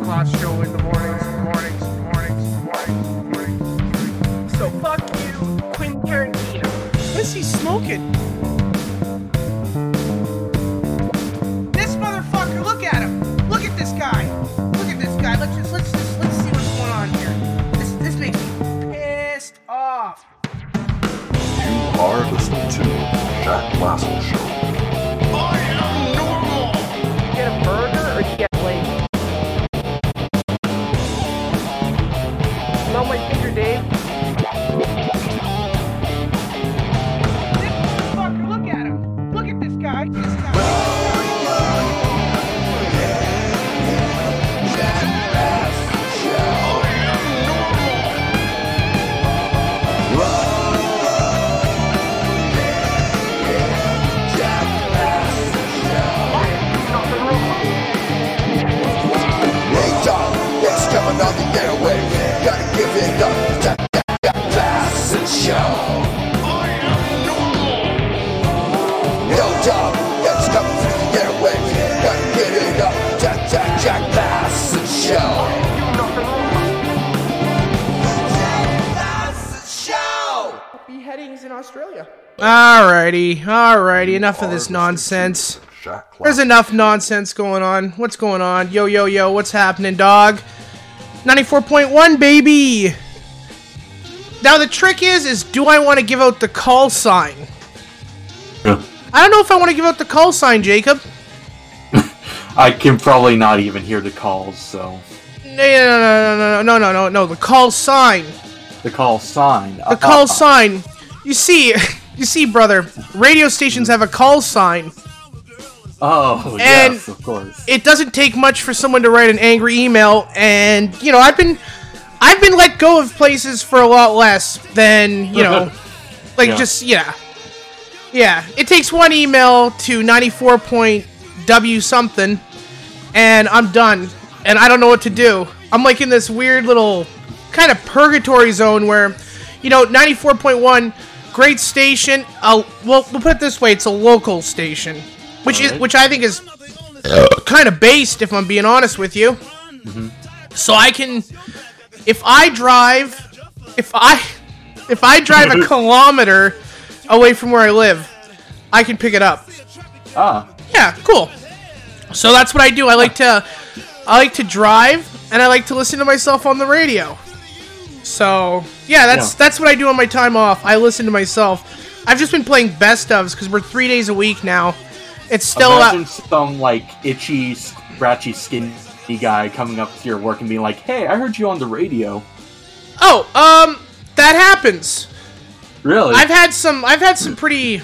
Class Alrighty, enough of this nonsense. There's enough nonsense going on. What's going on? Yo, yo, yo, what's happening, dog? 94.1, baby! Now, the trick is, is do I want to give out the call sign? Yeah. I don't know if I want to give out the call sign, Jacob. I can probably not even hear the calls, so... No, no, no, no, no, no, no, no, the call sign. The call sign. The call uh-huh. sign. You see... you see, brother, radio stations have a call sign. Oh, And- yes, of course. it doesn't take much for someone to write an angry email and you know i've been i've been let go of places for a lot less than you know like Yeah. just yeah yeah it takes one email to 94 point w something and i'm done and i don't know what to do i'm like in this weird little kind of purgatory zone where you know 94.1 great station uh, well we'll put it this way it's a local station which is which i think is kind of based, if I'm being honest with you. So I can, if I drive, if I, if I drive a kilometer away from where I live, I can pick it up. Ah, Yeah, cool. So that's what I do. I like to, I like to drive, and I like to listen to myself on the radio. So yeah, that's Yeah. that's what I do on my time off. I listen to myself. I've just been playing best ofs because we're three days a week now. It's still imagine some like itchy, scratchy, skinny guy coming up to your work and being like, "Hey, I heard you on the radio." oh um that happens. Really? I've had some. I've had some pretty.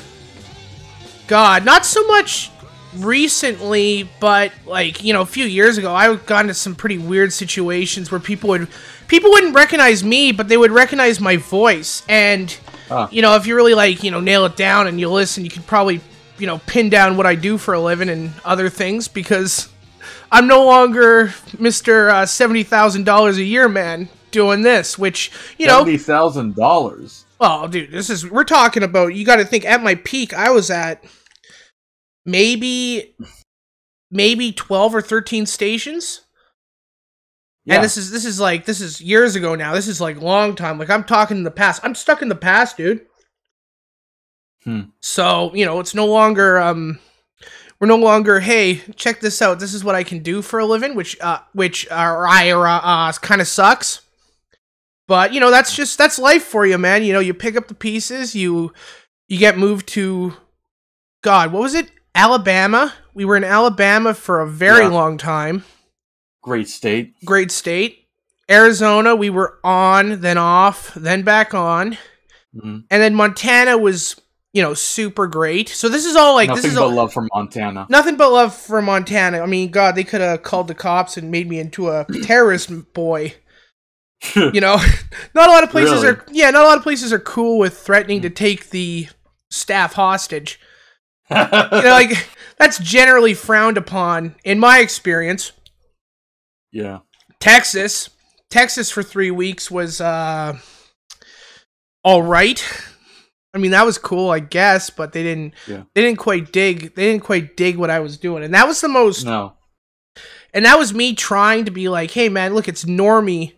God, not so much recently, but like you know, a few years ago, I've got into some pretty weird situations where people would people wouldn't recognize me, but they would recognize my voice. And Ah. you know, if you really like you know nail it down and you listen, you could probably you know pin down what I do for a living and other things because I'm no longer Mister uh, seventy thousand dollars a year man doing this, which you know. seventy thousand dollars. Oh, dude, this is we're talking about. You got to think at my peak, I was at maybe maybe 12 or 13 stations. Yeah. And this is this is like this is years ago now. This is like long time. Like I'm talking in the past. I'm stuck in the past, dude. Hmm. So, you know, it's no longer um we're no longer, hey, check this out. This is what I can do for a living, which uh which uh, I uh, uh kind of sucks. But, you know, that's just that's life for you, man. You know, you pick up the pieces, you you get moved to God, what was it? Alabama. We were in Alabama for a very Yeah. long time Great state. great state. Arizona, we were on, then off, then back on. Mhm. And then Montana was, you know, super great. So this is all like Nothing this is but all, love for Montana. nothing but love for Montana. I mean, God, they could have called the cops and made me into a terrorist boy. You know, not a lot of places Really? are yeah, not a lot of places are cool with threatening to take the staff hostage. You know, like that's generally frowned upon in my experience. Yeah. Texas. Texas for three weeks was uh all right. I mean that was cool, I guess, but they didn't Yeah. they didn't quite dig they didn't quite dig what I was doing. And that was the most No. and that was me trying to be like, hey man, look, it's normie,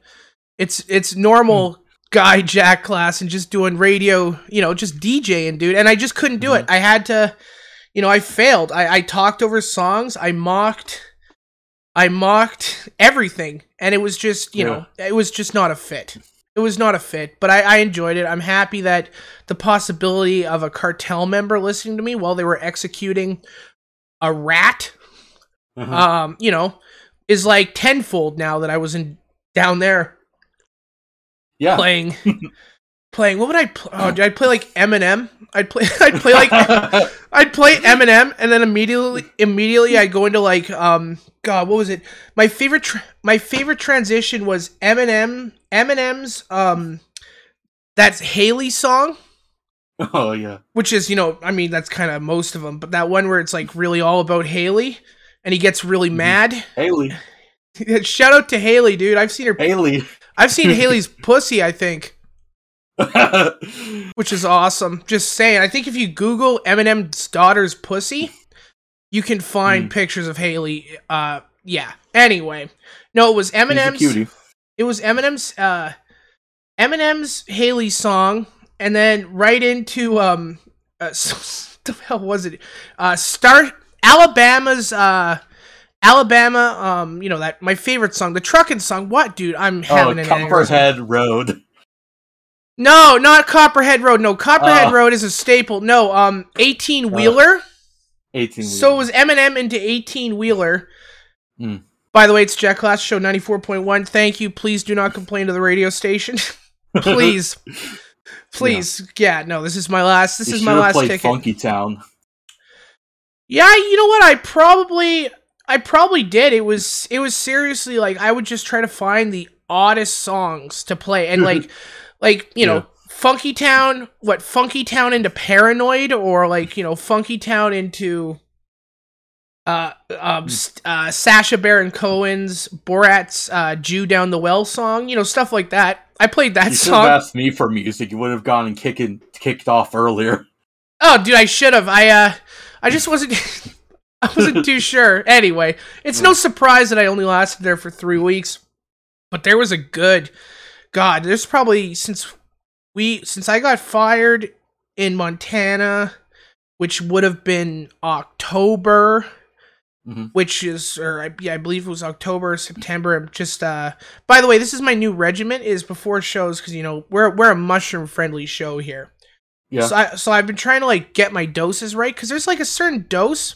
it's it's normal guy Jack Klassen just doing radio, you know, just DJing, dude. And I just couldn't do it. I had to, you know, I failed. I, I talked over songs. I mocked. I mocked everything, and it was just, you know, it was just not a fit. It was not a fit, but I, I enjoyed it. I'm happy that the possibility of a cartel member listening to me while they were executing a rat, Uh-huh. um, you know, is like tenfold now that I was in down there yeah. playing playing what would I play? Oh, did I play like Eminem? I'd play I'd play like I'd play Eminem and then immediately immediately I'd go into like um god, what was it? My favorite tra- my favorite transition was Eminem Eminem's um that's Hailie song oh yeah. which is, you know, I mean that's kind of most of them, but that one where it's like really all about Hailie and he gets really mad. Hailie. Shout out to Hailie, dude. I've seen her Hailie. I've seen Hailie's pussy, I think. which is awesome. Just saying. I think if you Google Eminem's daughter's pussy, you can find Hmm. pictures of Hailie. Uh, yeah. Anyway, no, it was Eminem's. It was Eminem's. Uh, Eminem's Hailie song, and then right into um, uh, the hell was it? Uh, start Alabama's. Uh, Alabama. Um, you know that my favorite song, the trucking song. What, dude? I'm Oh, having an aneurysm. Copperhead Road. No, not Copperhead Road. No, Copperhead Oh. Road is a staple. No, um, eighteen wheeler. 18 so it was Eminem into eighteen wheeler. Hmm. By the way, it's Jack Klassen Show ninety four point one. Thank you. Please do not complain to the radio station. Please, please. Yeah. no, this is my last. This You is my last ticket. Funky Town. Yeah, you know what? I probably I probably did. It was it was seriously like I would just try to find the oddest songs to play and like like, you know, Yeah. Funky Town, what Funky Town into Paranoid or like, you know, Funky Town into uh um s- uh Sacha Baron Cohen's Borat's uh Jew Down the Well song, you know, stuff like that. I played that You song. asked me for music. You would have gone and kicking, kicked off earlier. Oh, dude, I should have. I uh, I just wasn't. I wasn't too sure. Anyway, it's no surprise that I only lasted there for three weeks, but there was a good. God, there's probably since we since I got fired in Montana, which would have been October, Mhm. which is or I, yeah, I believe it was October, September. I'm just uh. By the way, this is my new regiment. Is before shows because you know we're we're a mushroom friendly show here. Yeah. So, I, so I've been trying to like get my doses right because there's like a certain dose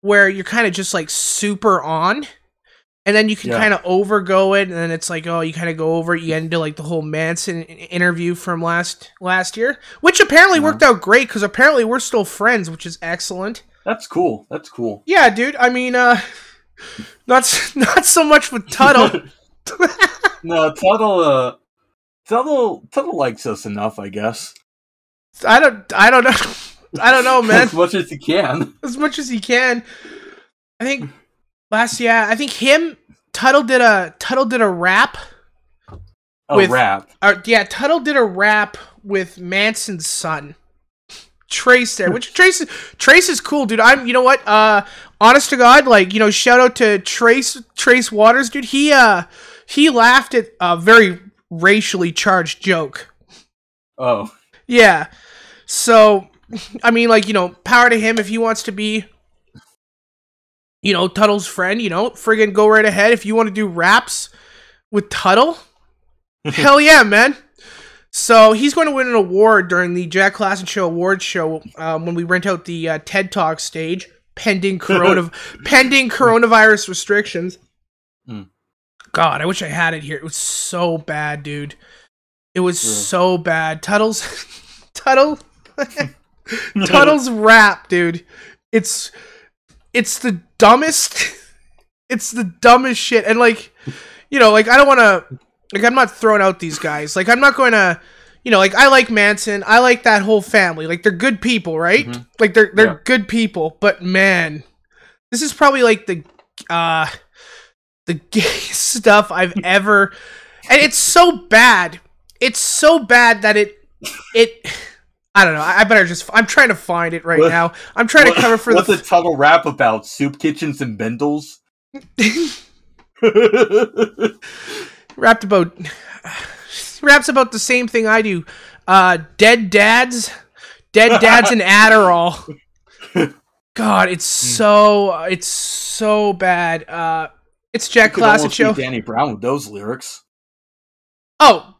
where you're kind of just like super on, and then you can Yeah. kind of overgo it, and then it's like oh you kind of go over it, you get into like the whole Manson interview from last last year, which apparently worked out great because apparently we're still friends, which is excellent. That's cool. That's cool. Yeah, dude. I mean, uh, not not so much with Tuttle. no, Tuttle, uh, Tuttle, Tuttle likes us enough, I guess. I don't I don't know. I don't know, man. As much as he can. as much as he can. I think last yeah, I think him Tuttle did a Tuttle did a rap. A With- rap. Or yeah, Tuttle did a rap with Manson's son. Trace there, which Trace Trace is cool, dude. I'm you know what? Uh honest to God, like, you know, shout out to Trace Trace Waters, dude. He uh he laughed at a very racially charged joke. Oh. Yeah. So, I mean, like, you know, power to him if he wants to be, you know, Tuttle's friend, you know, friggin' go right ahead. If you want to do raps with Tuttle, hell yeah, man. So he's going to win an award during the Jack Klassen Show Awards show um, when we rent out the uh, TED Talk stage, pending corona pending coronavirus restrictions. Hmm. God, I wish I had it here. It was so bad, dude. It was Yeah. so bad. Tuttle's Tuttle Tuttle's rap, dude. It's it's the dumbest it's the dumbest shit. And like, you know, like I don't wanna like I'm not throwing out these guys. Like I'm not going to you know, like I like Manson. I like that whole family. Like they're good people, right? Mhm. Like they're they're Yeah. good people. But man, this is probably like the uh the gayest stuff I've ever and it's so bad. It's so bad that it it I don't know. I better just I'm trying to find it right What- now. I'm trying to cover for What's the a Tuttle rap about? Soup kitchens and bindles? rapped about raps about the same thing I do. Uh, dead dads, dead dads, and Adderall. God, it's so it's so bad. Uh, it's Jack Klassen Show. Danny Brown with those lyrics. Oh,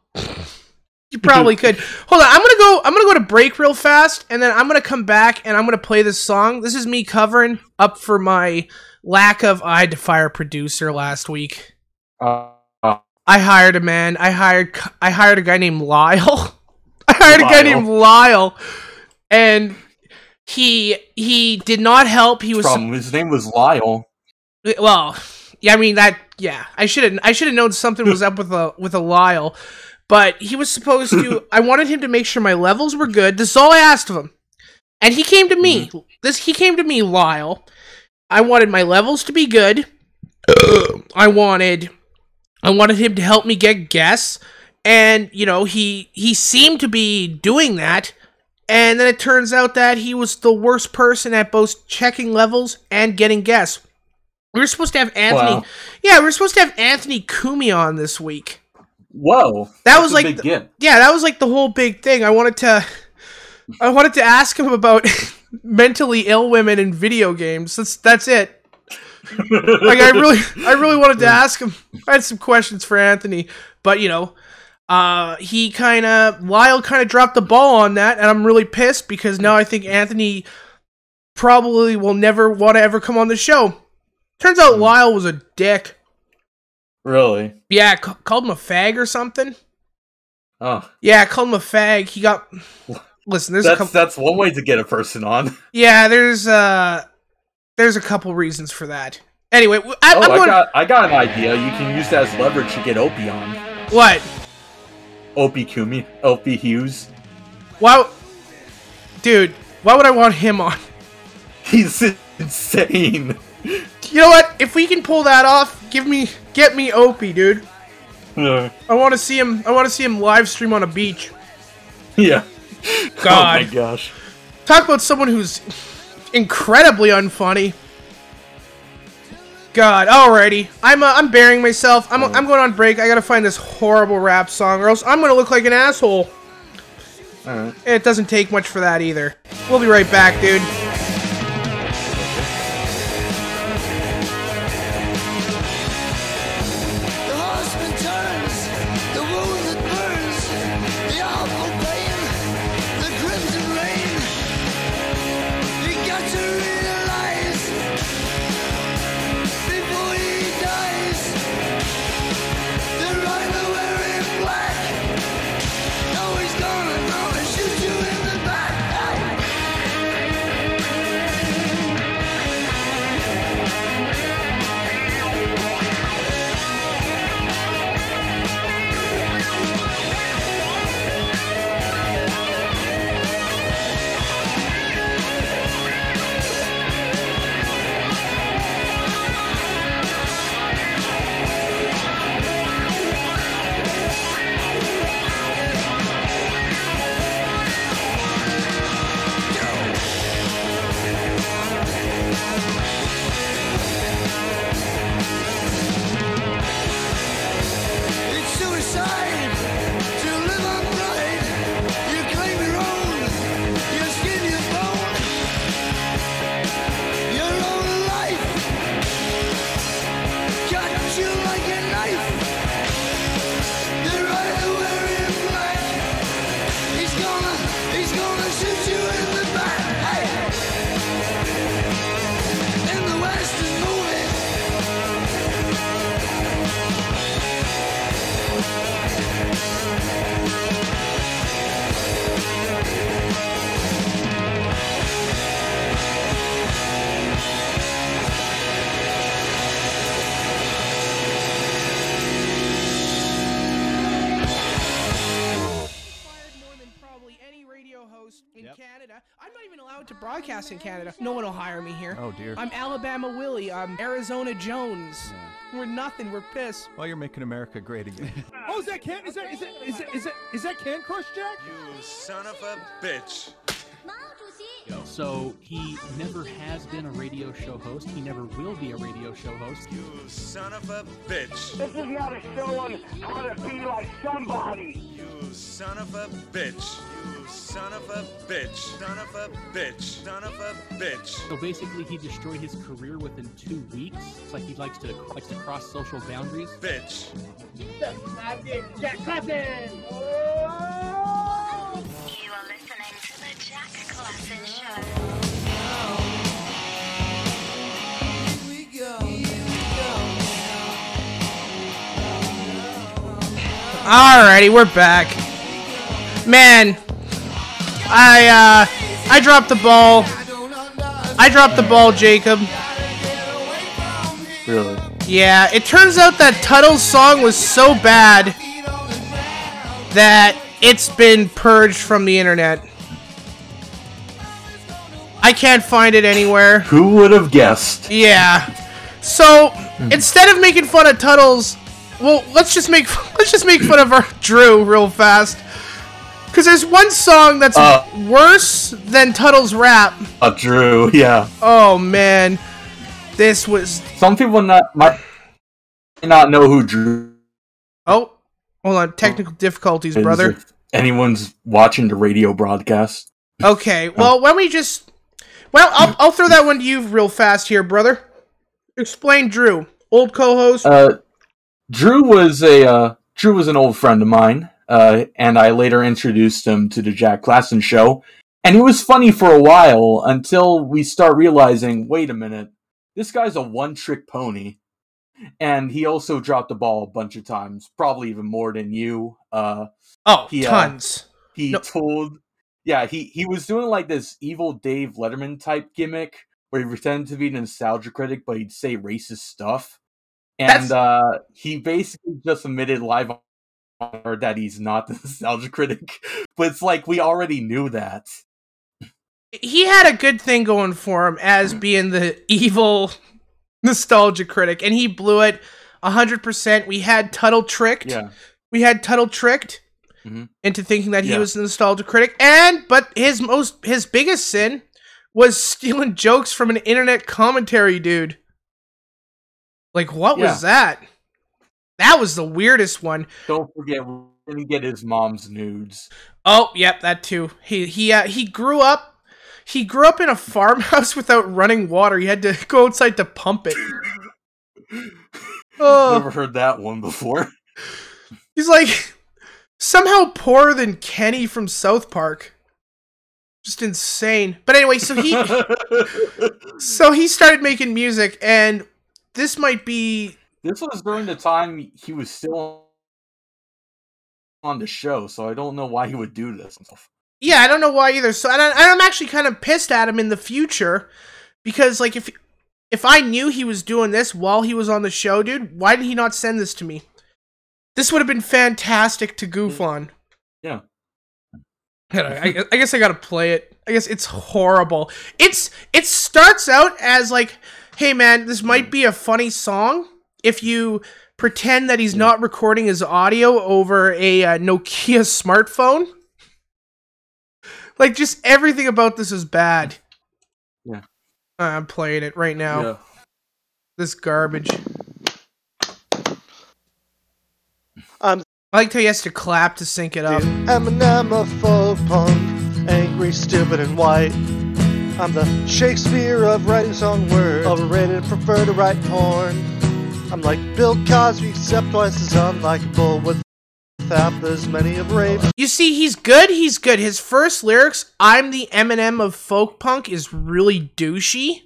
you probably could. Hold on, I'm gonna go. I'm gonna go to break real fast, and then I'm gonna come back and I'm gonna play this song. This is me covering up for my lack of. I had to fire producer last week. Uh, uh, I hired a man. I hired. I hired a guy named Lyle. I hired a guy named Lyle, and he he did not help. He was problem. His name was Lyle. well, yeah, I mean that. Yeah, I should have. I should have known something was up with a with a Lyle, but he was supposed to. I wanted him to make sure my levels were good. This is all I asked of him, and he came to me. Mm-hmm. This he came to me, Lyle. I wanted my levels to be good. I wanted, I wanted him to help me get guests, and you know he he seemed to be doing that. And then it turns out that he was the worst person at both checking levels and getting guests. We were supposed to have Anthony. Wow. Yeah, we were supposed to have Anthony Cumia on this week. Whoa, That was like the-. Yeah, that was like the whole big thing. I wanted to I wanted to ask him about mentally ill women in video games. That's that's it. Like I really I really wanted to ask him. I had some questions for Anthony, but you know, uh he kind of Lyle kind of dropped the ball on that and I'm really pissed because now I think Anthony probably will never want to ever come on the show. Turns out Lyle was a dick. Really? Yeah, ca- called him a fag or something. Oh, Yeah, called him a fag. He got. Listen, there's that's couple. that's one way to get a person on. Yeah, there's uh, there's a couple reasons for that. Anyway, I, Oh, am I got I got an idea. You can use that as leverage to get Opie on. What? Opie Kumi, Opie Hughes. Why? Dude, why would I want him on? He's insane. You know what? If we can pull that off, give me, get me Opie, dude. Uh, I want to see him. I want to see him live stream on a beach. yeah. God. Oh my gosh. Talk about someone who's incredibly unfunny. God, alrighty. I'm uh, I'm burying myself. I'm I'm going on break. I gotta find this horrible rap song, or else I'm gonna look like an asshole. All right. It doesn't take much for that either. We'll be right back, dude. Broadcast in Canada. No one will hire me here. Oh dear. I'm Alabama Willie. I'm Arizona Jones. We're nothing. We're pissed. well, you're making America great again. Oh, is that can? Is that is that is that is that is that can crush, Jack? You son of a bitch. Ago. So he never has been a radio show host. He never will be a radio show host. You son of a bitch. This is not a show on how to be like somebody. You son of a bitch. You son of a bitch. Son of a bitch. Son of a bitch. So basically, he destroyed his career within two weeks. It's like he likes to likes to cross social boundaries. Bitch. Jack Clapton. You are listening Alrighty, we're back. Man, I uh, I dropped the ball. I dropped the ball, Jacob. Really? Yeah, it turns out that Tuttle's song was so bad that it's been purged from the internet. I can't find it anywhere. Who would have guessed? Yeah. So instead of making fun of Tuttle's, well, let's just make let's just make fun of our Drew real fast. Cause there's one song that's Uh. worse than Tuttle's rap. Uh, Drew, yeah. Oh man, this was. Some people not might not know who Drew Oh, hold on, technical difficulties, brother. if anyone's watching the radio broadcast. Okay, well, why don't we just? Well, I'll I'll throw that one to you real fast here, brother. Explain Drew, old co-host. Uh, Drew was a uh, Drew was an old friend of mine, uh, and I later introduced him to the Jack Klassen show. And he was funny for a while until we start realizing, wait a minute, this guy's a one-trick pony, and he also dropped the ball a bunch of times, probably even more than you. Uh, oh, he, uh, tons. he No. told, yeah, he he was doing like this evil Dave Letterman type gimmick where he pretended to be a nostalgia critic, but he'd say racist stuff. And uh, he basically just admitted live on air that he's not the nostalgia critic. But it's like we already knew that. he had a good thing going for him as being the evil nostalgia critic, and he blew it hundred percent. We had Tuttle tricked. Yeah. We had Tuttle tricked Mhm. into thinking that he was the nostalgia critic, and but his most his biggest sin was stealing jokes from an internet commentary dude. Like, what Yeah. was that? That was the weirdest one. Don't forget, when didn't get his mom's nudes. Oh, yep, that too. He he uh, he grew up. He grew up in a farmhouse without running water. He had to go outside to pump it. Oh, Never heard that one before. he's like somehow poorer than Kenny from South Park. Just insane. But anyway, so he so he started making music, and this might be This was during the time he was still on the show, so I don't know why he would do this. Yeah, I don't know why either. So, and, I, and I'm actually kind of pissed at him in the future because, like, if if I knew he was doing this while he was on the show, dude, why did he not send this to me? This would have been fantastic to goof mm. on. Yeah. I, I- I guess I gotta play it. I guess it's horrible. It's it starts out as like, hey man, this mm. might be a funny song if you pretend that he's mm. not recording his audio over a uh, Nokia smartphone. Like just everything about this is bad. Yeah. I'm playing it right now. Yeah. This garbage. I'm I like how he has to clap to sync it up. Eminem of folk punk, angry, stupid, and white. I'm the Shakespeare of writing song words, overrated, prefer to write porn. I'm like Bill Cosby, except twice as unlikable with half as many of rape. You see, he's good. He's good. His first lyrics, "I'm the Eminem of folk punk," is really douchey.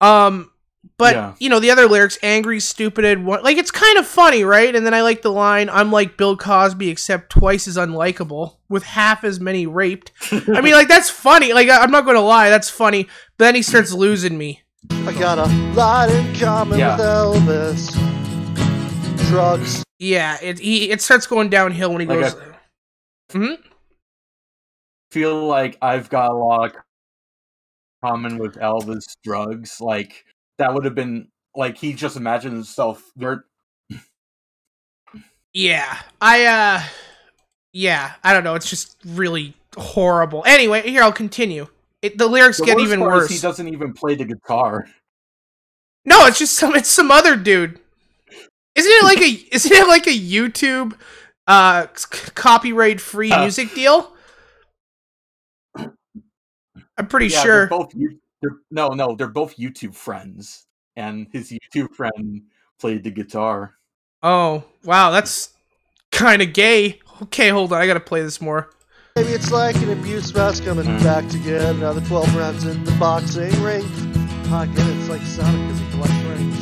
Um, but Yeah. you know the other lyrics, "angry, stupid," like it's kind of funny, right? And then I like the line, "I'm like Bill Cosby, except twice as unlikable, with half as many raped." I mean, like that's funny. Like I- I'm not going to lie, that's funny. But then he starts losing me. I got a lot in common Yeah. with Elvis. Drugs. Yeah, it he it starts going downhill when he Like goes. a- Mhm. feel like I've got a lot of common with Elvis drugs. Like that would have been like he just imagined himself very Yeah, I uh yeah, I don't know, it's just really horrible. Anyway, here I'll continue. it, the lyrics The get even worse. He doesn't even play the guitar. No, it's just some it's some other dude. Isn't it like a isn't it like a YouTube uh c- copyright free Uh. music deal? I'm pretty Yeah, sure. Both, they're, no, no, they're both YouTube friends, and his YouTube friend played the guitar. Oh, wow, that's kind of gay. Okay, hold on. I got to play this more. Maybe it's like an abuse spouse coming mm. back to get another 12 rounds in the boxing ring. Ah, I get it, it's like Sonic because he collects rings.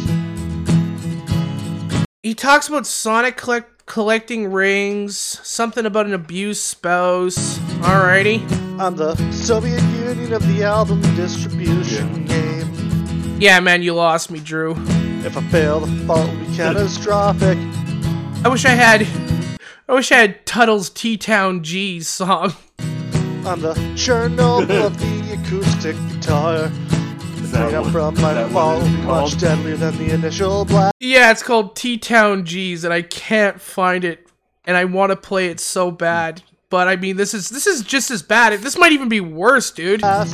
He talks about Sonic collect- collecting rings, something about an abused spouse. Alrighty. I'm the Soviet Union of the album distribution game. Yeah, man, you lost me, Drew. If I fail, the fault will be catastrophic. I wish I had. I wish I had Tuttle's T Town G's song. I'm the Chernobyl of the acoustic guitar. It's made up from my that what fall, much deadlier than the initial blast. Yeah, it's called T Town G's, and I can't find it, and I want to play it so bad. But I mean, this is this is just as bad. This might even be worse, dude. Budd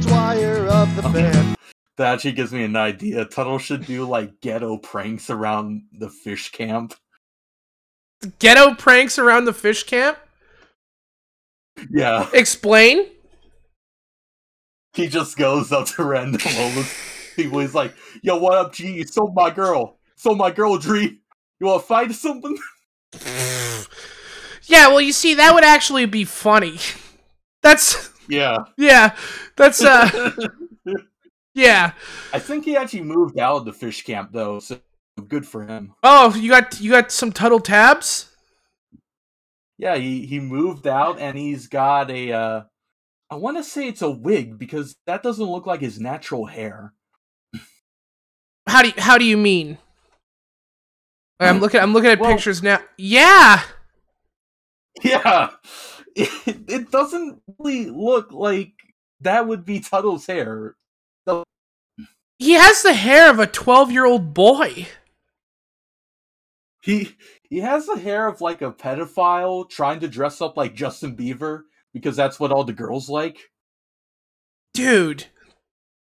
Dwyer of the band. That actually gives me an idea. Tuttle should do like ghetto pranks around the fish camp. Ghetto pranks around the fish camp. Yeah, Explain. he just goes up to random homeless people. He's like, "Yo, what up, G? You sold my girl. Sold my girl, Dree. You want to fight something?" Yeah, well, you see, that would actually be funny. That's Yeah. yeah, that's uh, yeah. I think he actually moved out of the fish camp though, so good for him. Oh, you got you got some Tuttle tabs. Yeah, he he moved out and he's got a uh I want to say it's a wig because that doesn't look like his natural hair. How do you, how do you mean? I'm looking I'm looking at Well- pictures now. Yeah. Yeah. It, it doesn't really look like that would be Tuttle's hair. He has the hair of a 12-year-old boy. He he has the hair of like a pedophile trying to dress up like Justin Bieber because that's what all the girls like. Dude.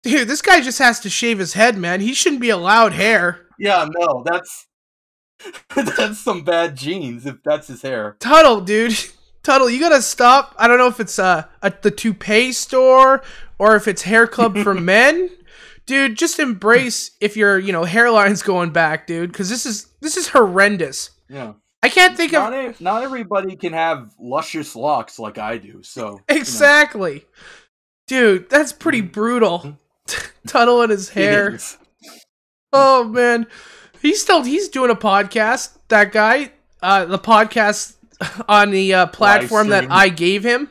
Dude, this guy just has to shave his head, man. He shouldn't be allowed hair. Yeah, no, that's that's some bad genes if that's his hair. Tuttle, dude. Tuttle, you gotta stop. I don't know if it's uh, at the toupee store or if it's hair club for men. Dude, just embrace if your, you know, hairline's going back, dude, because this is this is horrendous. Yeah. I can't think Not, of e- not everybody can have luscious locks like I do, so you know. exactly. Dude, that's pretty brutal. Tuttle and his hair. Oh man, he's still he's doing a podcast. That guy, uh, the podcast on the uh, platform that. I gave him.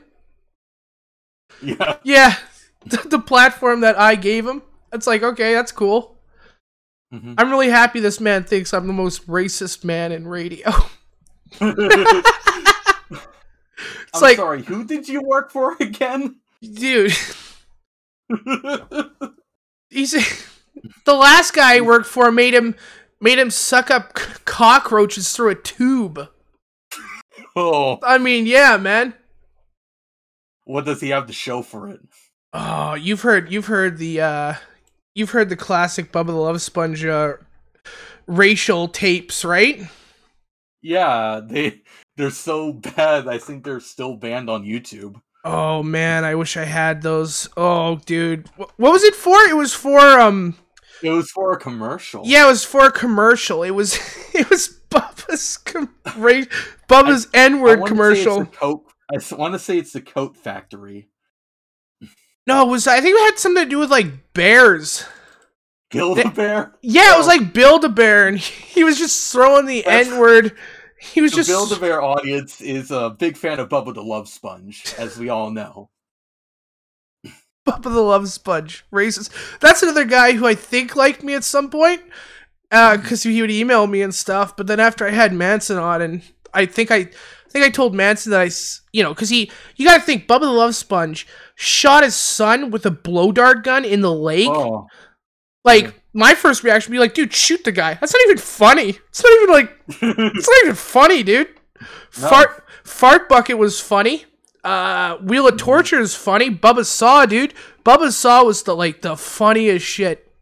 Yeah. Yeah, the, platform that I gave him. It's like okay, that's cool. Mhm. I'm really happy this man thinks I'm the most racist man in radio. I'm like- sorry, who did you work for again? Dude, he's the last guy I worked for made him made him suck up c- cockroaches through a tube. oh, I mean, yeah, man. what does he have to show for it? Oh, you've heard you've heard the uh you've heard the classic Bubba the Love Sponge uh, racial tapes, right? Yeah, they they're so bad. I think they're still banned on YouTube. Oh man, I wish I had those. Oh, dude, what was it for? It was for um, It was for a commercial. yeah, it was for a commercial. It was it was Bubba's com- ra- Bubba's N I word wanna say it's commercial. coat. I want to say it's the coat factory. No, it was I think it had something to do with like bears. Build a bear. Yeah, it was like Build a Bear, and he was just throwing the N word. He was The just Build a Bear audience is a big fan of Bubba the Love Sponge, as we all know. Bubba the Love Sponge, racist. That's another guy who I think liked me at some point, uh, because he would email me and stuff. But then after I had Manson on, and I think I, I think I told Manson that I, you know, because he, you got to think, Bubba the Love Sponge shot his son with a blow dart gun in the leg. Oh, Like my first reaction would be like, dude, shoot the guy. That's not even funny. It's not even like, it's not even funny, dude. No. Fart, fart bucket was funny. Uh, Wheel of Torture is funny. Bubba Saw, dude. Bubba Saw was the like the funniest shit.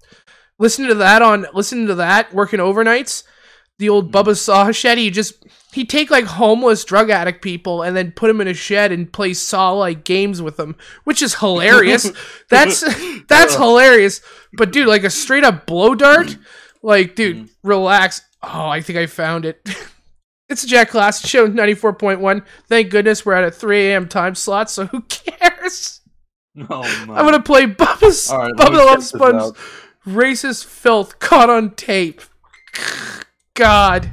Listen to that on listen to that working overnights. The old Bubba Saw shed. He just he'd take like homeless drug addict people and then put them in a shed and play Saw like games with them, which is hilarious. that's that's hilarious. But dude, like a straight up blow dart, like dude, relax. Oh, I think I found it. It's a Jack Klassen show 94.1. Thank goodness we're at a 3 a.m. time slot, so who cares? Oh my. I'm gonna play Bubba's All right, Bubba me the Love Sponge racist filth caught on tape. God.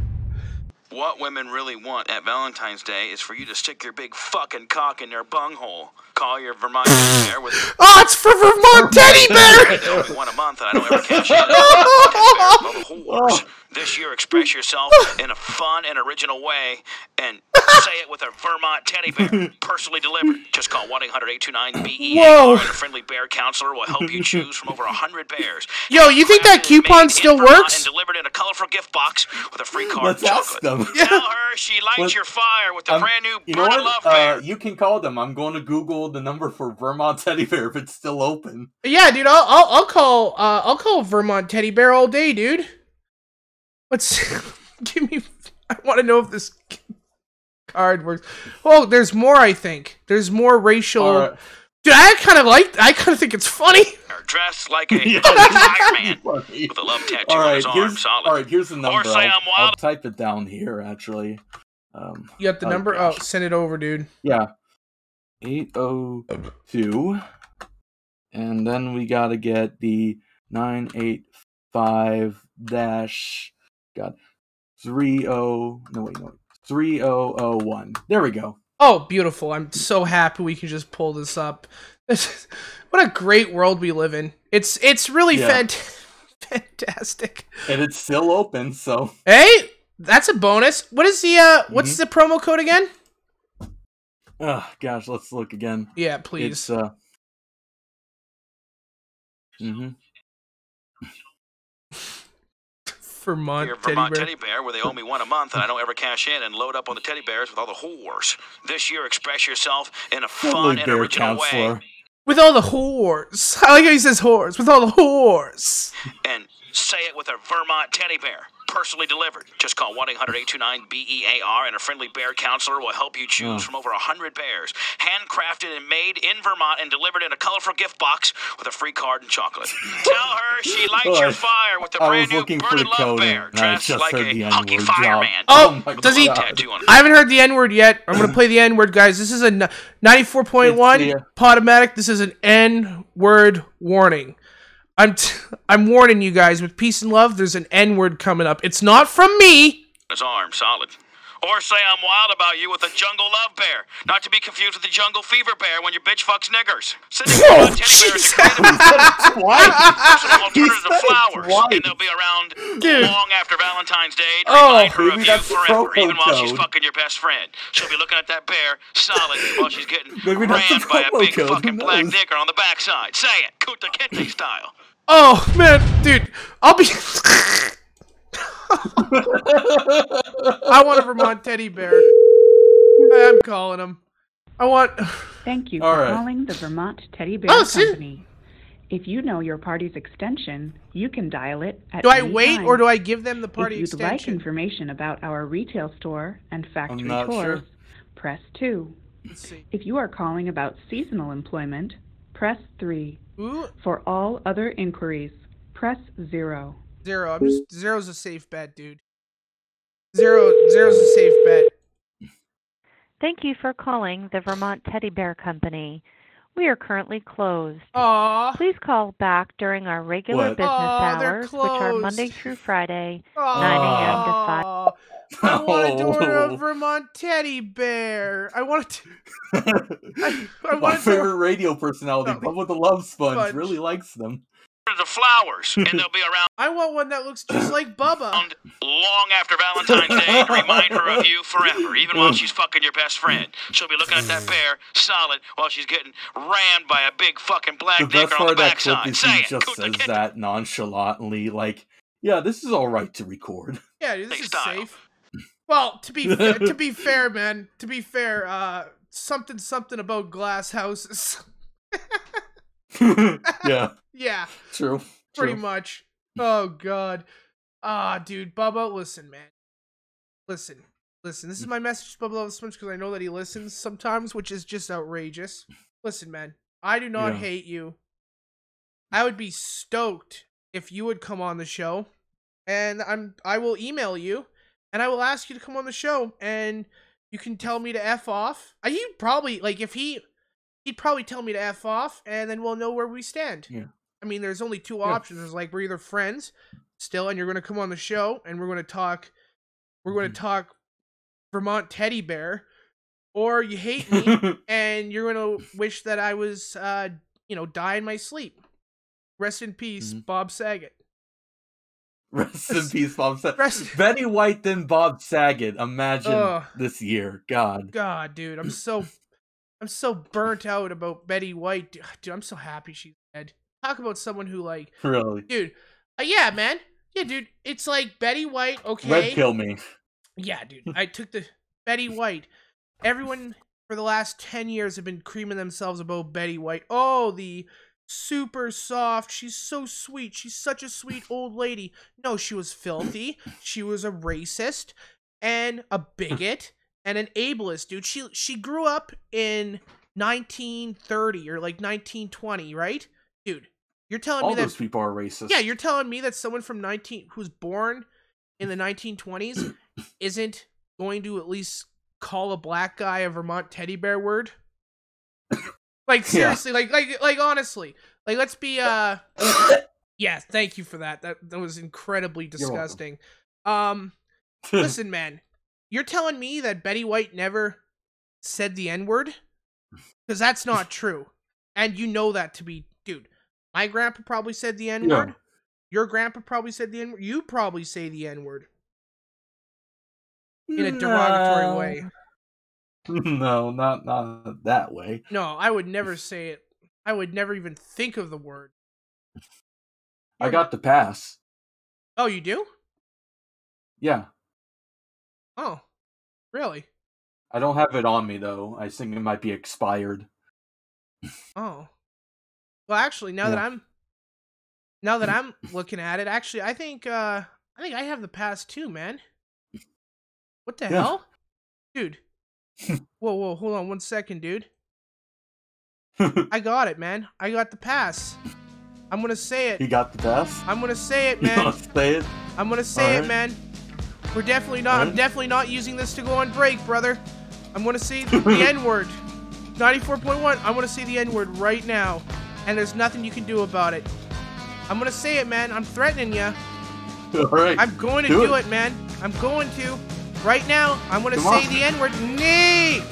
What women really want at Valentine's Day is for you to stick your big fucking cock in their bunghole. Call your Vermont teddy bear with Oh, it's for Vermont Teddy Bear! only one a month, and I don't ever cash in. Teddy bear, love whores. This year, express yourself in a fun and original way, and say it with a Vermont teddy bear, personally delivered. Just call one 800 829 BEAR, Whoa. and a friendly bear counselor will help you choose from over hundred bears. Yo, you think that coupon still works? And delivered in a colorful gift box with a free card Let's and ask them. Tell her she lights Let's- your fire with the Um, brand new You know what? Love Bear. Uh, you can call them. I'm going to Google the number for Vermont Teddy Bear if it's still open. Yeah, dude, I'll I'll, I'll call uh, I'll call Vermont Teddy Bear all day, dude. Let's give me. I want to know if this card works. Oh, there's more. I think there's more racial. All right. Dude, I kind of like. I kind of think it's funny. Or dressed like a Yeah, fireman Funny. with a love tattoo All on his arm. Solid. all right. Here's the number. say I'll, I'm wild. I'll type it down here. Actually, um, You got the Oh, number? Oh, send it over, dude. yeah, eight oh two, and then we gotta get the nine eight five dash. God, three oh. No wait, no three oh oh one. There we go. Oh, beautiful! I'm so happy we can just pull this up. what a great world we live in. It's it's really Yeah. fant- fantastic. And it's still open, so Hey, that's a bonus. What is the uh? What's Mm-hmm. the promo code again? Oh gosh, let's look again. Yeah, please. It's uh. hmm Vermont Your teddy Vermont bear. teddy bear, where they owe me one a month and I don't ever cash in and load up on the teddy bears with all the whores. This year, express yourself in a fun and bear original way. With all the whores. I like how he says whores. With all the whores. And say it with a Vermont teddy bear, personally delivered. Just call 1 800 829 BEAR, and a friendly bear counselor will help you choose Oh. from over 100 bears. Handcrafted and made in Vermont and delivered in a colorful gift box with a free card and chocolate. Tell her she lights Oh, your fire with the I brand was new looking for the Love code Bear, and I dressed just like heard a the hunky N-word drop. fireman. Oh, my does he? God. Tattoo on I haven't heard the N word yet. I'm gonna play the N word, guys. This is a 94.1 It's uh, Podomatic. This is an N word warning. I'm t- I'm warning you guys. With peace and love, there's an N word coming up. It's not from me. his arm solid. Or say I'm wild about you with a jungle love bear. Not to be confused with the jungle fever bear when your bitch fucks niggers. Sitting Oh, on teddy bears Jesus. are creative some alternative said flowers, white. and they'll be around Dude. long after Valentine's Day to Oh, remind her maybe of you forever, even while she's fucking your best friend. She'll be looking at that bear solid while she's getting Maybe that's the rammed by a big code, fucking black nigger on the backside. Say it, Kunta Kinte style. Oh man, dude, I'll be. I want a Vermont teddy bear. I'm calling him. I want. Thank you All for right. calling the Vermont Teddy Bear Oh, see- Company. If you know your party's extension, you can dial it at Do I any wait time. or do I give them the party if you'd like information about our retail store and factory not tours, sure. press 2. Let's see. If you are calling about seasonal employment, press 3. Ooh, For all other inquiries, press 0. zero. I'm just zero's a safe bet, dude. Zero, zero's a safe bet. Thank you for calling the Vermont Teddy Bear Company. We are currently closed. Aw. Please call back during our regular What? business Aw, they're hours, which are. Monday through Friday, Aw. 9 a.m. to 5. I wanted to order a Oh. Vermont teddy bear. I wanted to. I, I My wanted to. favorite radio personality, No. Bub with the Love Sponge, Sponge. really likes them. The flowers, and they'll be around I want one that looks just like Bubba. long after Valentine's Day to remind her of you forever, even while she's fucking your best friend. She'll be looking at that bear solid while she's getting rammed by a big fucking black The best on the backside. is Say he it, just Kunta says Kinte. that nonchalantly, like, "Yeah, this is all right to record." Yeah, dude, this is style. safe. Well, to be fair, to be fair, man, to be fair, uh, something something about glass houses. yeah, yeah, true. pretty true. much. Oh god. Ah, dude, Bubba, listen, man. Listen. Listen, this is my message to Bubba Love Sponge because I know that he listens sometimes, which is just outrageous. Listen, man, I do not Yeah. hate you. I would be stoked if you would come on the show, and I'm I will email you, and I will ask you to come on the show, and you can tell me to f off. Uh, I he'd probably like if he he'd probably tell me to f off, and then we'll know where we stand. Yeah. I mean, there's only two options. There's like we're either friends still, and you're going to come on the show, and we're going to talk. We're going to mm-hmm. talk Vermont teddy bear, or you hate me, and you're going to wish that I was, uh, you know, die in my sleep. Rest in peace, mm-hmm. Bob Saget. Rest in peace, Bob Saget. Rest- Betty White then Bob Saget. Imagine Ugh. this year. God. God, dude, I'm so, I'm so burnt out about Betty White. Dude, I'm so happy she's dead. Talk about someone who like, Really. dude, uh, yeah, man, yeah, dude. It's like Betty White. Okay, Red pill me. Yeah, dude. I took the Betty White. Everyone for the last 10 years have been creaming themselves about Betty White. Oh, the super soft. She's so sweet. She's such a sweet old lady. No, she was filthy. She was a racist and a bigot and an ableist, dude. She she grew up in 1930 or like 1920, right? Dude, you're telling All me that those people are racist. yeah, you're telling me that someone from 19 who's born in the 1920s isn't going to at least call a black guy a Vermont teddy bear word? Like seriously, like like like honestly. Like let's be uh Yeah, thank you for that. That that was incredibly disgusting. Um listen, man. You're telling me that Betty White never said the N-word? Cuz that's not true. And you know that to be dude. My grandpa probably said the N-word. Your grandpa probably said the N-word. You probably say the N-word in a derogatory No. way. no, not not that way. No, I would never say it. I would never even think of the word. I got the pass. Oh, you do? Yeah. Oh, really? I don't have it on me though. I think it might be expired. Oh. Well, actually, now that I'm now that I'm looking at it, actually, I think uh I think I have the pass too, man. What the Yeah. hell, dude? Whoa, whoa, hold on one second, dude. I got it, man. I got the pass. I'm gonna say it. You got the pass? I'm gonna say it, man. say it? I'm gonna say it, man. We're definitely not. I'm definitely not using this to go on break, brother. I'm gonna say the N word. 94.1. I'm gonna say the N word right now, and there's nothing you can do about it. I'm gonna say it, man. I'm threatening you. Alright. I'm going to do do, it. it. man. I'm going to. Right now, I'm gonna say the N word. Nee!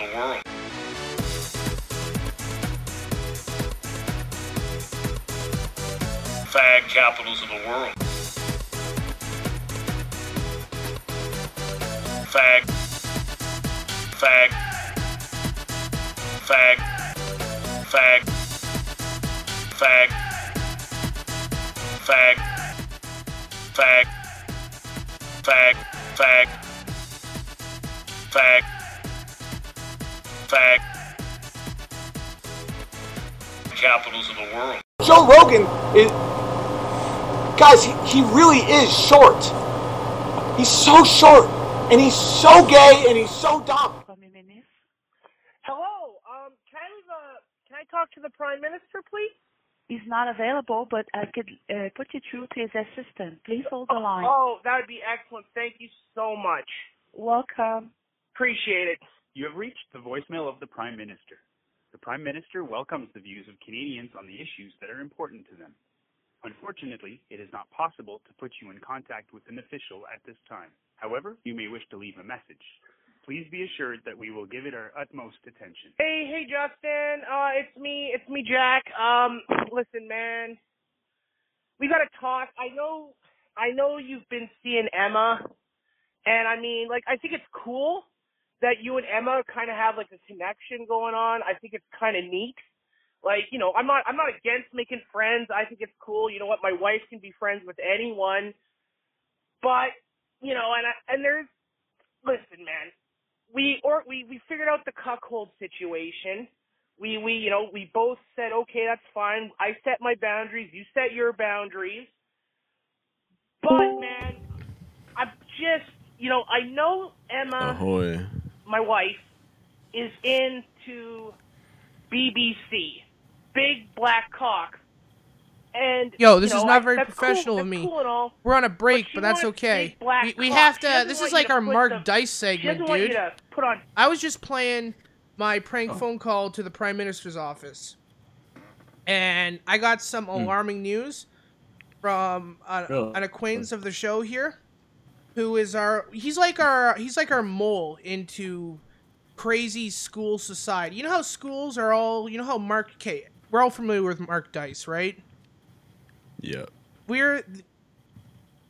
The world. Fag capitals of the world. Fag. Fag. Fag. Fag. Fag. Fag. Fag. Fag. Fag. Fag. Fag. Capitals of the world. Joe Rogan is. Guys, he, he really is short. He's so short, and he's so gay, and he's so dumb. Hello, um, can I leave a, can I talk to the Prime Minister, please? He's not available, but I could uh, put you through to his assistant. Please hold the line. Oh, that would be excellent. Thank you so much. Welcome. Appreciate it. You have reached the voicemail of the Prime Minister. The Prime Minister welcomes the views of Canadians on the issues that are important to them. Unfortunately, it is not possible to put you in contact with an official at this time. However, you may wish to leave a message. Please be assured that we will give it our utmost attention. Hey, hey, Justin. Uh, it's me. It's me, Jack. Um, listen, man. We gotta talk. I know. I know you've been seeing Emma, and I mean, like, I think it's cool that you and Emma kind of have like a connection going on. I think it's kind of neat. Like, you know, I'm not. I'm not against making friends. I think it's cool. You know what? My wife can be friends with anyone, but you know, and I, and there's. Listen, man we or we we figured out the cuckold situation. We we you know we both said okay that's fine. I set my boundaries. You set your boundaries. But man, I'm just you know I know Emma, Ahoy. My wife, is into BBC, big black cock. And Yo, this you is not very that's professional cool, of me. Cool all, We're on a break, she but that's okay. We, we have to. This is like our Mark the- Dice segment, doesn't want you dude. put on I was just playing my prank oh. phone call to the Prime Minister's office, and I got some hmm. alarming news from a, Really? an acquaintance of the show here, who is our he's like our he's like our mole into crazy school society. You know how schools are all you know how Mark okay, we're all familiar with Mark Dice, right? Yeah. We're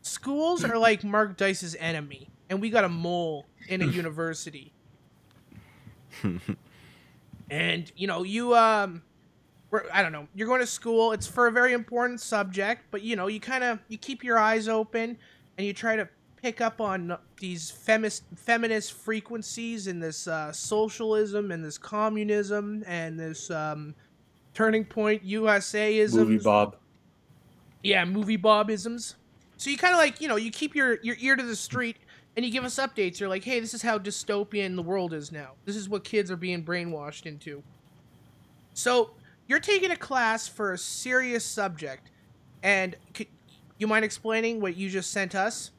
schools are like Mark Dice's enemy, and we got a mole in a university. and you know you um i don't know you're going to school it's for a very important subject but you know you kind of you keep your eyes open and you try to pick up on these feminist feminist frequencies in this uh, socialism and this communism and this um, turning point USA usaism Movie Bob. yeah, movie bobisms. So you kind of like, you know, you keep your your ear to the street and you give us updates. You're like, "Hey, this is how dystopian the world is now. This is what kids are being brainwashed into." So, you're taking a class for a serious subject. And could, you mind explaining what you just sent us?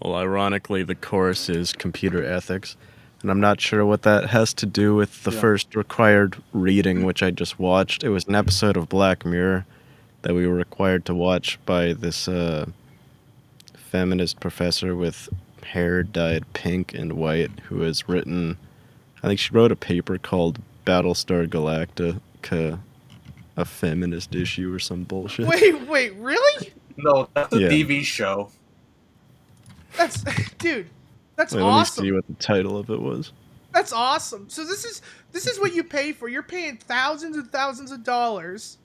Well, ironically, the course is computer ethics, and I'm not sure what that has to do with the Yeah. first required reading, which I just watched. It was an episode of Black Mirror that we were required to watch by this uh, feminist professor with hair dyed pink and white who has written, I think she wrote a paper called Battlestar Galactica, a feminist issue or some bullshit. Wait, wait, really? No, that's a Yeah. TV show. That's dude. That's Wait, awesome. Let me see what the title of it was. That's awesome. So this is this is what you pay for. You're paying thousands and thousands of dollars,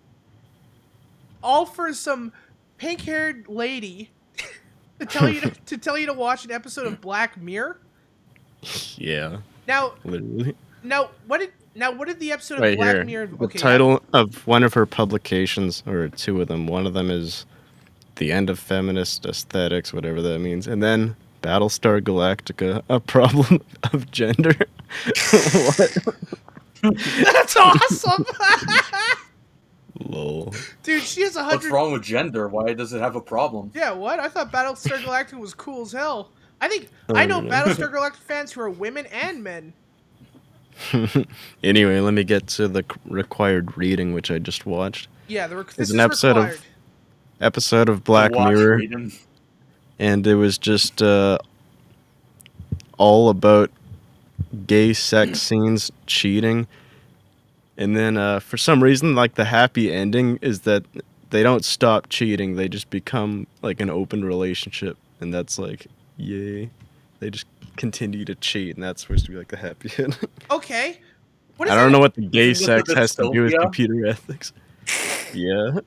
all for some pink-haired lady to tell you to, to tell you to watch an episode of Black Mirror. Yeah, Now, literally. now what did now what did the episode of right Black here. Mirror? The Okay, title of one of her publications, or two of them. One of them is "The End of Feminist aesthetics, whatever that means, and then Battlestar Galactica: A Problem of Gender. what? That's awesome, Lol. dude. She has a hundred. What's wrong with gender? Why does it have a problem? Yeah, what? I thought Battlestar Galactica was cool as hell. I think oh, I know Oh. Battlestar Galactica fans who are women and men. anyway, let me get to the required reading, which I just watched. Yeah, the rec- It's this an is episode required. of episode of Black Mirror. and it was just uh, all about gay sex scenes cheating. And then uh, for some reason, like the happy ending is that they don't stop cheating. They just become like an open relationship. And that's like, yay. They just continue to cheat. And that's supposed to be like the happy ending. Okay. What is I don't that? know what the gay sex has to do with computer ethics. yeah.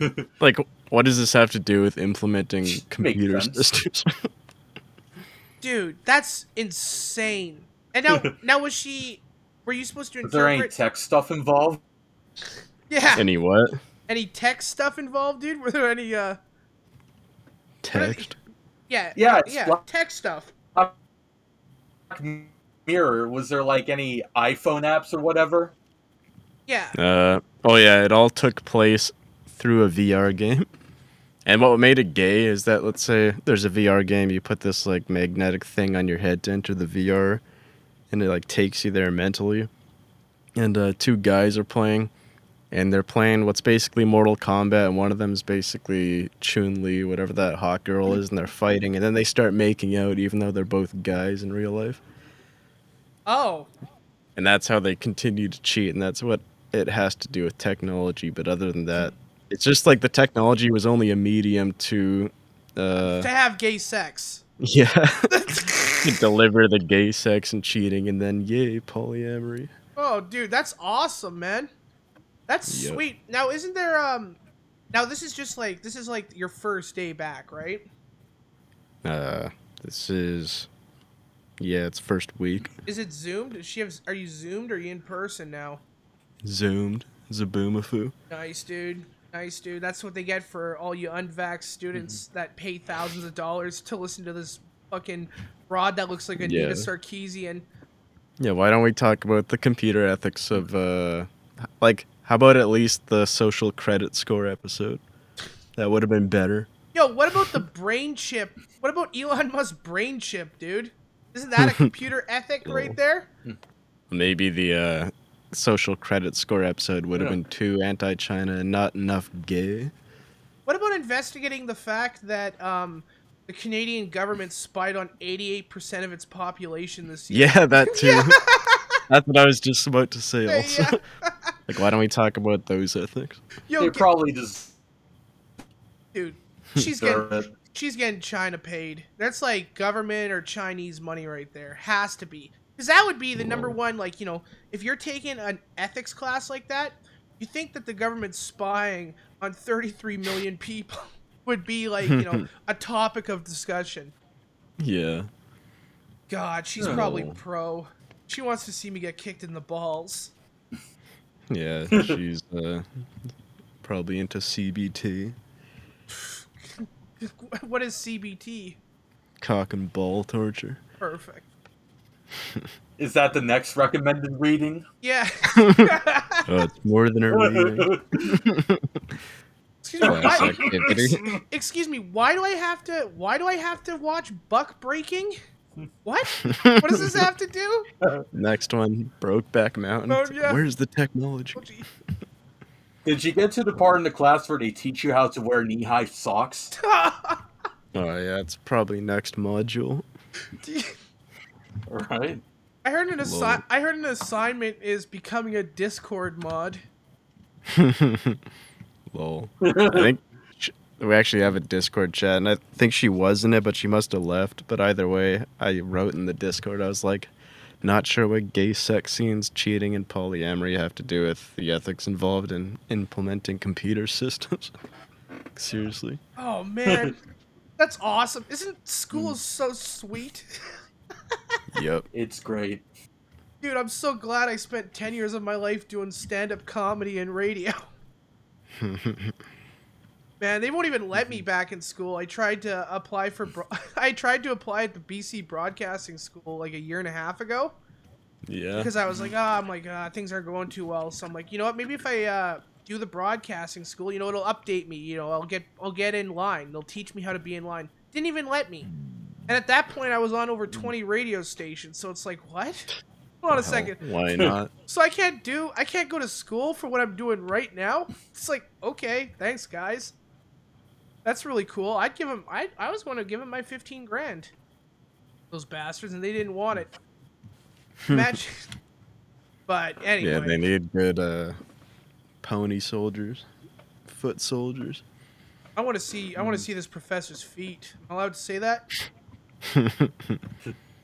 like, what does this have to do with implementing computer systems? Dude, that's insane. And now, now was she? Were you supposed to Was there any interpret? tech stuff involved? yeah. Any what? Any tech stuff involved, dude? Were there any? uh Text? Yeah. Yeah, Yeah. like- Tech stuff. Mirror, was there like any iPhone apps or whatever? Yeah. Uh, oh yeah, it all took place through a VR game. And what made it gay is that let's say there's a VR game, you put this like magnetic thing on your head to enter the VR, and it like takes you there mentally. And uh, two guys are playing, and they're playing what's basically Mortal Kombat, and one of them is basically Chun Li, whatever that hot girl is, and they're fighting, and then they start making out, even though they're both guys in real life. Oh. and that's how they continue to cheat and that's what it has to do with technology but other than that it's just like the technology was only a medium to uh To have gay sex. yeah to deliver the gay sex and cheating and then yay polyamory Oh, dude, that's awesome, man. That's Yep. sweet. Now, isn't there um? Now this is just like this is like your first day back, right? uh this is yeah it's first week Is it zoomed? Does she have? Are you zoomed? Or are you in person now? zoomed Zoboomafoo Nice, dude. Nice, dude. That's what they get for all you unvax students that pay thousands of dollars to listen to this fucking broad that looks like a Yeah. Anita Sarkeesian. yeah why don't we talk about the computer ethics of uh like how about at least the social credit score episode that would have been better Yo, what about the brain chip? What about Elon Musk's brain chip, dude? Isn't that a computer ethic right there? Maybe the uh, social credit score episode would have Yeah. been too anti-China and not enough gay. What about investigating the fact that um, the Canadian government spied on 88% of its population this year? Yeah, that too. That's what I was just about to say. Yeah, Also, like, why don't we talk about those ethics? Yo, they get- probably just dude, she's getting she's getting China paid. That's like government or Chinese money right there. Has to be. Because that would be the number one, like, you know, if you're taking an ethics class like that, you think that the government spying on 33 million people would be like, you know, a topic of discussion. Yeah. God, she's probably pro. She wants to see me get kicked in the balls. Yeah, she's uh, probably into CBT, what is CBT? cock and ball torture. Perfect. Is that the next recommended reading? Yeah. Oh, it's more than a reading. Excuse me, why, activity. excuse me, why do I have to why do I have to watch buck breaking? What? What does this have to do? Next one, Brokeback Mountain. Oh, yeah. Where's the technology? Oh, Did you get to the part in the class where they teach you how to wear knee-high socks? Oh yeah, it's probably next module. Right. I heard an Lol. assi- I heard an assignment is becoming a Discord mod. Lol. I think sh- we actually have a Discord chat, and I think she was in it, but she must have left. But either way, I wrote in the Discord, I was like, not sure what gay sex scenes, cheating, and polyamory have to do with the ethics involved in implementing computer systems. Seriously. Oh man, that's awesome! Isn't school so sweet? Yep. It's great. Dude, I'm so glad I spent 10 years of my life doing stand-up comedy and radio. Man, they won't even let me back in school. I tried to apply for bro- I tried to apply at the BC Broadcasting School like a year and a half ago yeah. because I was like, "Ah, I'm like, uh, things aren't going too well." So I'm like, "You know what? Maybe if I uh, do the broadcasting school, you know, it'll update me, you know, I'll get I'll get in line. They'll teach me how to be in line." Didn't even let me. And at that point I was on over 20 radio stations, so it's like, "What?" Hold on a second. why not? So I can't do I can't go to school for what I'm doing right now. It's like okay, thanks guys. That's really cool. I'd give him I I was going to give him my 15 grand. Those bastards and they didn't want it. Imagine. but anyway, Yeah, they need good uh, pony soldiers, foot soldiers. I want to see. I want to see this professor's feet. Am I allowed to say that?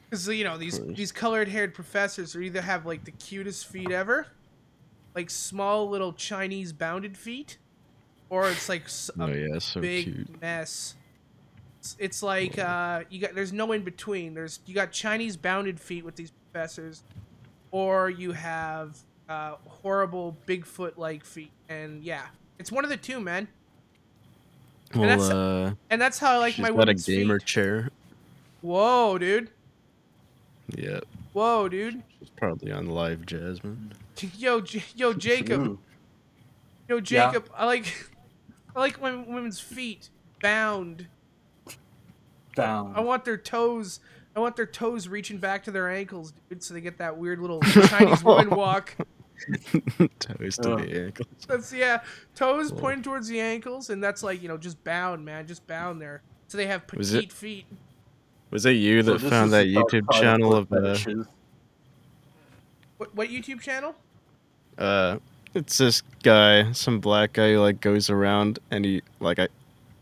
Because you know these these colored haired professors are either have like the cutest feet ever, like small little Chinese bounded feet, or it's like a Oh, yeah, so big cute. mess. It's, it's like uh, you got there's no in between. There's you got Chinese bounded feet with these professors, or you have uh, horrible Bigfoot like feet, and yeah, it's one of the two, man. And Well, that's- uh, And that's how I like my got a gamer feet. chair. Whoa, dude. Yeah, Whoa, dude. she's probably on LiveJasmin. Yo, J- yo, Jacob. Ooh. Yo, Yeah. Jacob. I like, I like my women's feet bound. Bound. I want their toes. I want their toes reaching back to their ankles, dude, so they get that weird little Chinese woman walk. Toes to the ankles. That's yeah, toes pointing towards the ankles, and that's like you know just bound, man, just bound there. So they have Was petite it- feet. Was it you that this found that YouTube channel foot of uh. What, what YouTube channel? uh it's this guy, some black guy who like goes around and he like I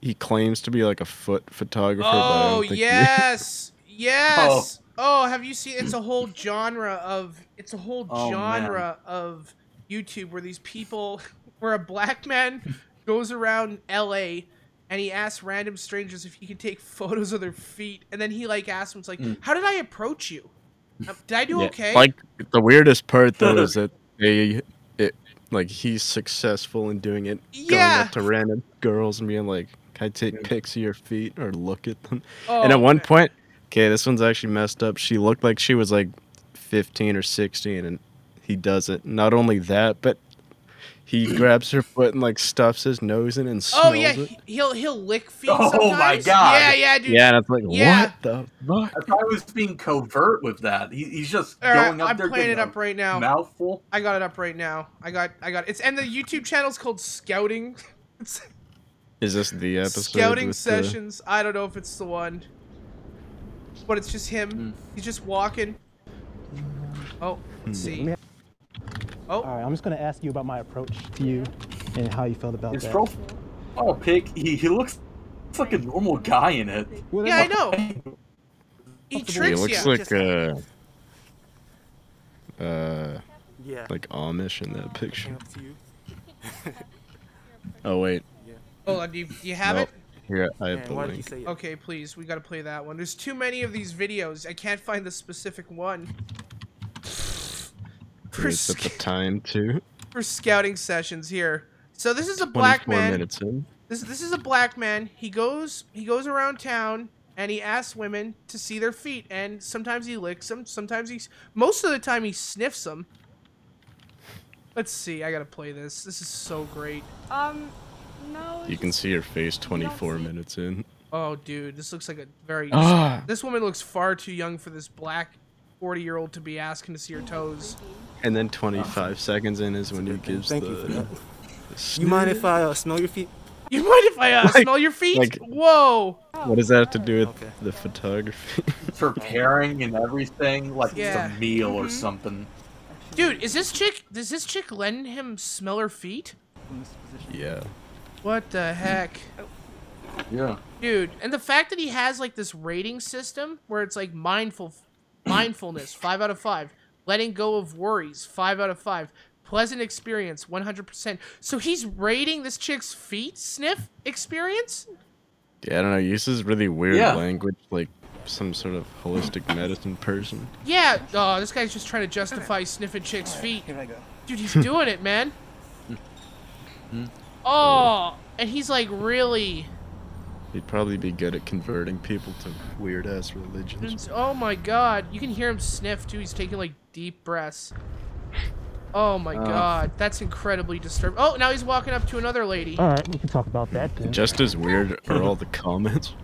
he claims to be like a foot photographer. Oh don't he- yes, yes. Oh. have you seen? It's a whole genre of. It's a whole Oh, man. genre of YouTube where these people, where a black man goes around L.A. and he asks random strangers if he can take photos of their feet, and then he like asks them, "It's like, Mm. how did I approach you? Um, did I do Yeah, okay?" Like the weirdest part though is that they it like he's successful in doing it. Going up to random girls and being like, "Can I take pics of your feet or look at them?" Oh, and at one point, okay, this one's actually messed up. She looked like she was like 15 or 16, and he does it. Not only that, but he grabs her foot and like stuffs his nose in and smells Oh yeah, it. he- he'll he'll lick feet. Oh, my sometimes. God. Yeah, yeah, dude. Yeah, and it's like, Yeah. what the fuck? I thought he was being covert with that. He, he's just All right, going up I'm there. playing getting it up a right now. Mouthful. I got it up right now. I got I got it's and the YouTube channel's called Scouting. It's Is this the episode? Scouting with the- sessions. I don't know if it's the one. But it's just him. Hmm. He's just walking. Oh, let's see. Oh. All right, I'm just gonna ask you about my approach to you and how you felt about His that. profile oh, pic. He, he looks, looks like a normal guy in it. Yeah, I know. He He looks you. like uh, uh, Yeah. like Amish in that picture. oh wait, Hold on, do you, do you have Nope. it? Here, I have Man, the why did you link. it? Okay, please. We gotta play that one. There's too many of these videos. I can't find the specific one. For, It's at the time too. for scouting sessions here. So this is a black 24 man. minutes in. This this is a black man. He goes he goes around town and he asks women to see their feet and sometimes he licks them, sometimes he most of the time he sniffs them. Let's see. I got to play this. This is so great. Um, no. You can see her face 24 minutes in. Oh, dude, this looks like a very Ah. This woman looks far too young for this black 40-year-old to be asking to see your toes. And then 25 seconds in is when he gives Thank the. you for that. the You mind if I uh, smell your feet? You mind if I uh, Like- smell your feet? like- Whoa. What does that have to do with the photography? Preparing and everything like Yeah. it's a meal or Mhm. something. Dude, is this chick does this chick letting him smell her feet? yeah. What the heck? Yeah. Dude, and the fact that he has like this rating system where it's like mindful mindfulness, 5 out of 5. Letting go of worries, 5 out of 5. Pleasant experience, 100%. So he's rating this chick's feet sniff experience? Yeah, I don't know. He uses really weird Yeah. language, like some sort of holistic medicine person. Yeah, oh, this guy's just trying to justify sniffing chicks' feet. Here I go. Dude, he's doing it, man. Hmm. Oh, and he's like really. He'd probably be good at converting people to weird ass religions. it's- Oh my god, you can hear him sniff too. He's taking like deep breaths. Oh my Uh. god, that's incredibly disturbing. Oh, now he's walking up to another lady. All right, we can talk about that then. Just as weird are all the comments.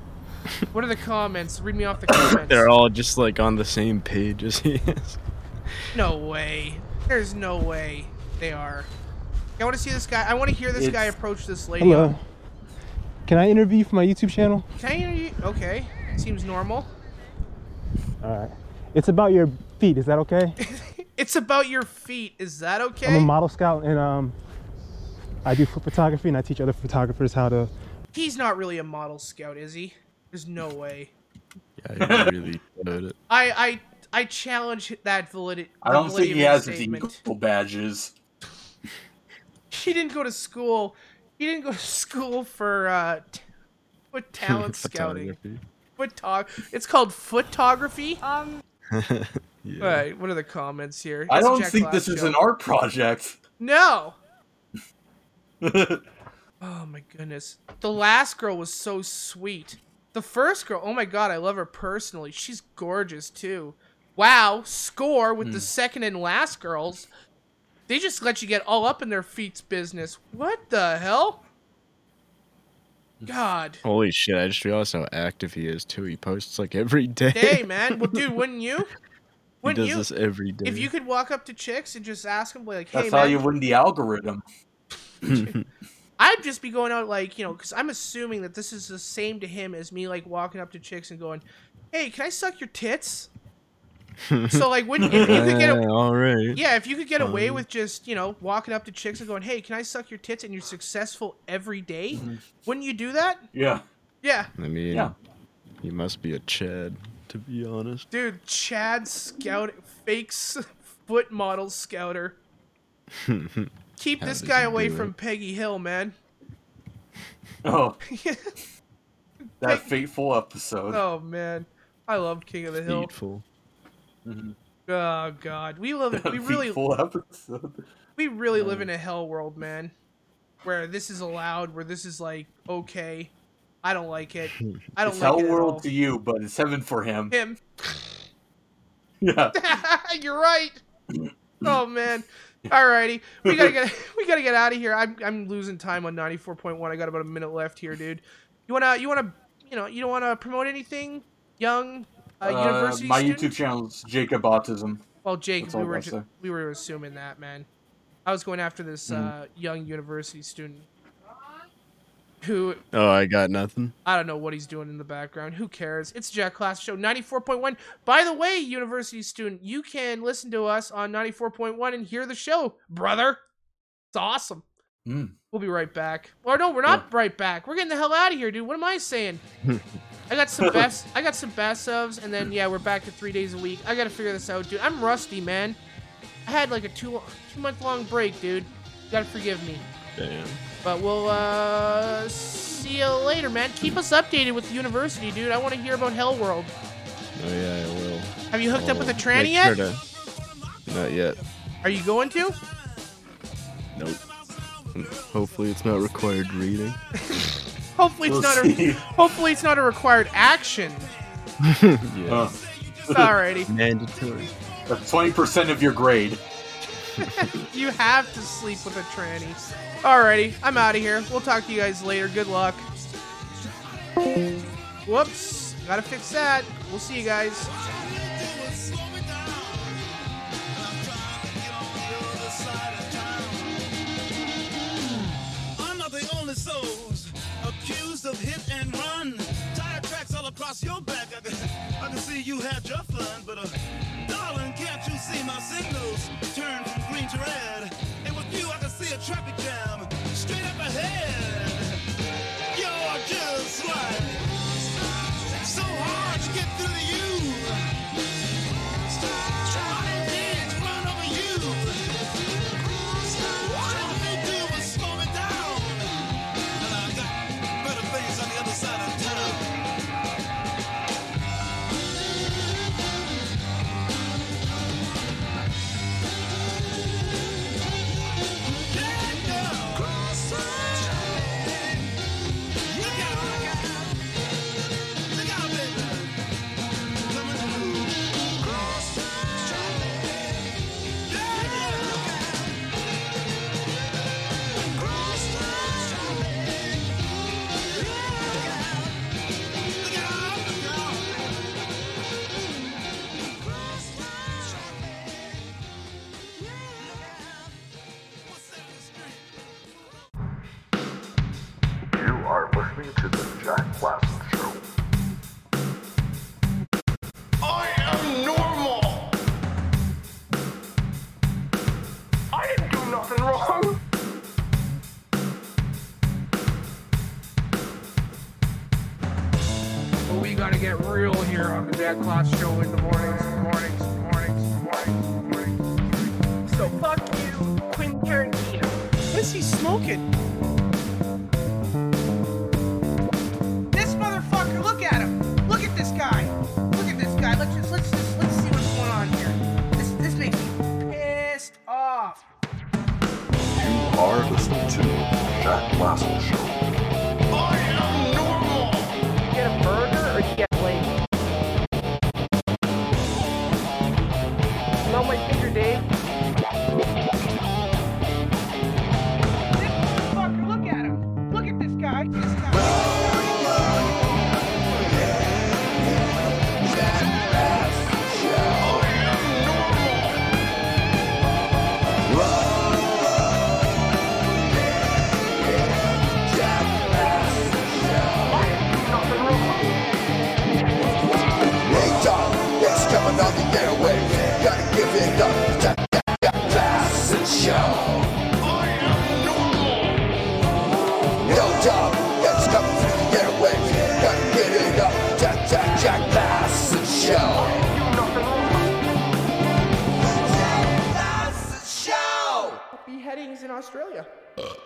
What are the comments? Read me off the comments. They're all just like on the same page as he is. No way. There's no way they are. I want to see this guy. I want to hear this guy approach this lady. Hello. Can I interview you for my YouTube channel? Can I hear you? Okay. Seems normal. All right. It's about your feet. Is that okay? It's about your feet. Is that okay? I'm a model scout and um, I do foot photography and I teach other photographers how to. He's not really a model scout, is he? There's no way. Yeah, he really did it. I I I challenge that validity. I don't think he has his statement. eagle badges. He didn't go to school. He didn't go to school for uh, t- foot talent scouting. Foot It's called photography. Um. Yeah. All right. What are the comments here? I It's a don't Jack think Klassen this is show. an art project. No. oh my goodness. The last girl was so sweet. The first girl, oh my god, I love her personally. She's gorgeous too. Wow, score with the second and last girls. They just let you get all up in their feet's business. What the hell? God. Holy shit! I just realized how active he is too. He posts like every day. Hey man, well dude, wouldn't you? Wouldn't does you? this every day. If you could walk up to chicks and just ask them like, "Hey That's man, how you win the algorithm. I'd just be going out like, you know, because I'm assuming that this is the same to him as me like walking up to chicks and going, "Hey, can I suck your tits?" So like, when if you could get, a, Yeah, all right. yeah, if you could get away Fine. with just you know walking up to chicks and going, "Hey, can I suck your tits?" and you're successful every day, mm-hmm. wouldn't you do that? Yeah. Yeah, I mean, Yeah. he must be a Chad, to be honest. dude, Chad Scout, fake foot model scouter. Keep How this guy away do from? Peggy Hill, man. Oh, that fateful episode. Oh man, I loved King of the Hill. Hateful. Mhm. Oh god, we live. We really, episode. we really live in a hell world, man. Where this is allowed, where this is like okay. I don't like it. I don't It's like hell it at all. world to you, but it's heaven for him. Him. Yeah. You're right. Oh man. Alrighty, we gotta get we gotta get out of here. I'm I'm losing time on 94.1. I got about a minute left here, dude. You wanna you wanna you know you don't wanna promote anything? Young uh, Uh, my student? YouTube channel is Jacob Autism. Well, Jake, That's we were ju- we were assuming that, man. I was going after this Mhm. uh, young university student who Oh, I got nothing. I don't know what he's doing in the background. Who cares? It's Jack Klassen Show 94.1. By the way, university student, you can listen to us on 94.1 and hear the show, brother. It's awesome. Mm. We'll be right back. Or no, we're not right back. We're getting the hell out of here, dude. What am I saying? I got some best I got some best ofs and then yeah, we're back to 3 days a week. I got to figure this out, dude. I'm rusty, man. I had like a 2 2 month long break, dude. You got to forgive me. Damn. But we'll uh see you later, man. Keep us updated with the university, dude. I want to hear about Hell World. Oh yeah, I will. Have you hooked up with a I'll tranny yet? sure to- Not yet. Are you going to? Nope. Hopefully, it's not required reading. Hopefully it's We'll not see. a hopefully it's not a required action. yeah. Uh, Alrighty. Mandatory. That's twenty percent of your grade. You have to sleep with a tranny. Alrighty, I'm out of here. We'll talk to you guys later. Good luck. Whoops. Gotta fix that. We'll see you guys. Across your back. I can, I can see you had your fun, but uh, darling, can't you see my signals turn from green to red? And with you, I can see a traffic jam